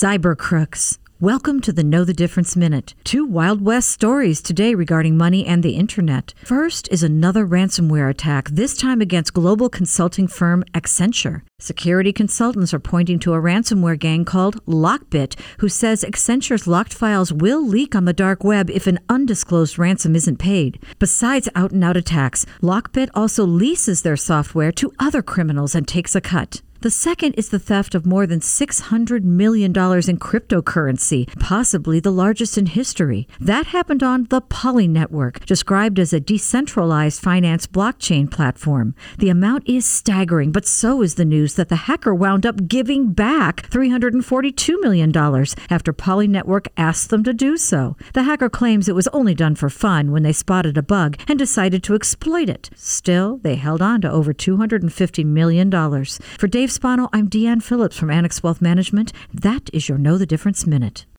Cyber crooks. Welcome to the Know the Difference Minute. Two Wild West stories today regarding money and the internet. First is another ransomware attack, this time against global consulting firm Accenture. Security consultants are pointing to a ransomware gang called Lockbit, who says Accenture's locked files will leak on the dark web if an undisclosed ransom isn't paid. Besides out and out attacks, Lockbit also leases their software to other criminals and takes a cut. The second is the theft of more than $600 million in cryptocurrency, possibly the largest in history. That happened on the Poly Network, described as a decentralized finance blockchain platform. The amount is staggering, but so is the news that the hacker wound up giving back $342 million after Poly Network asked them to do so. The hacker claims it was only done for fun when they spotted a bug and decided to exploit it. Still, they held on to over $250 million. For Dave Spano, I'm Deanne Phillips from Annex Wealth Management. That is your Know the Difference Minute.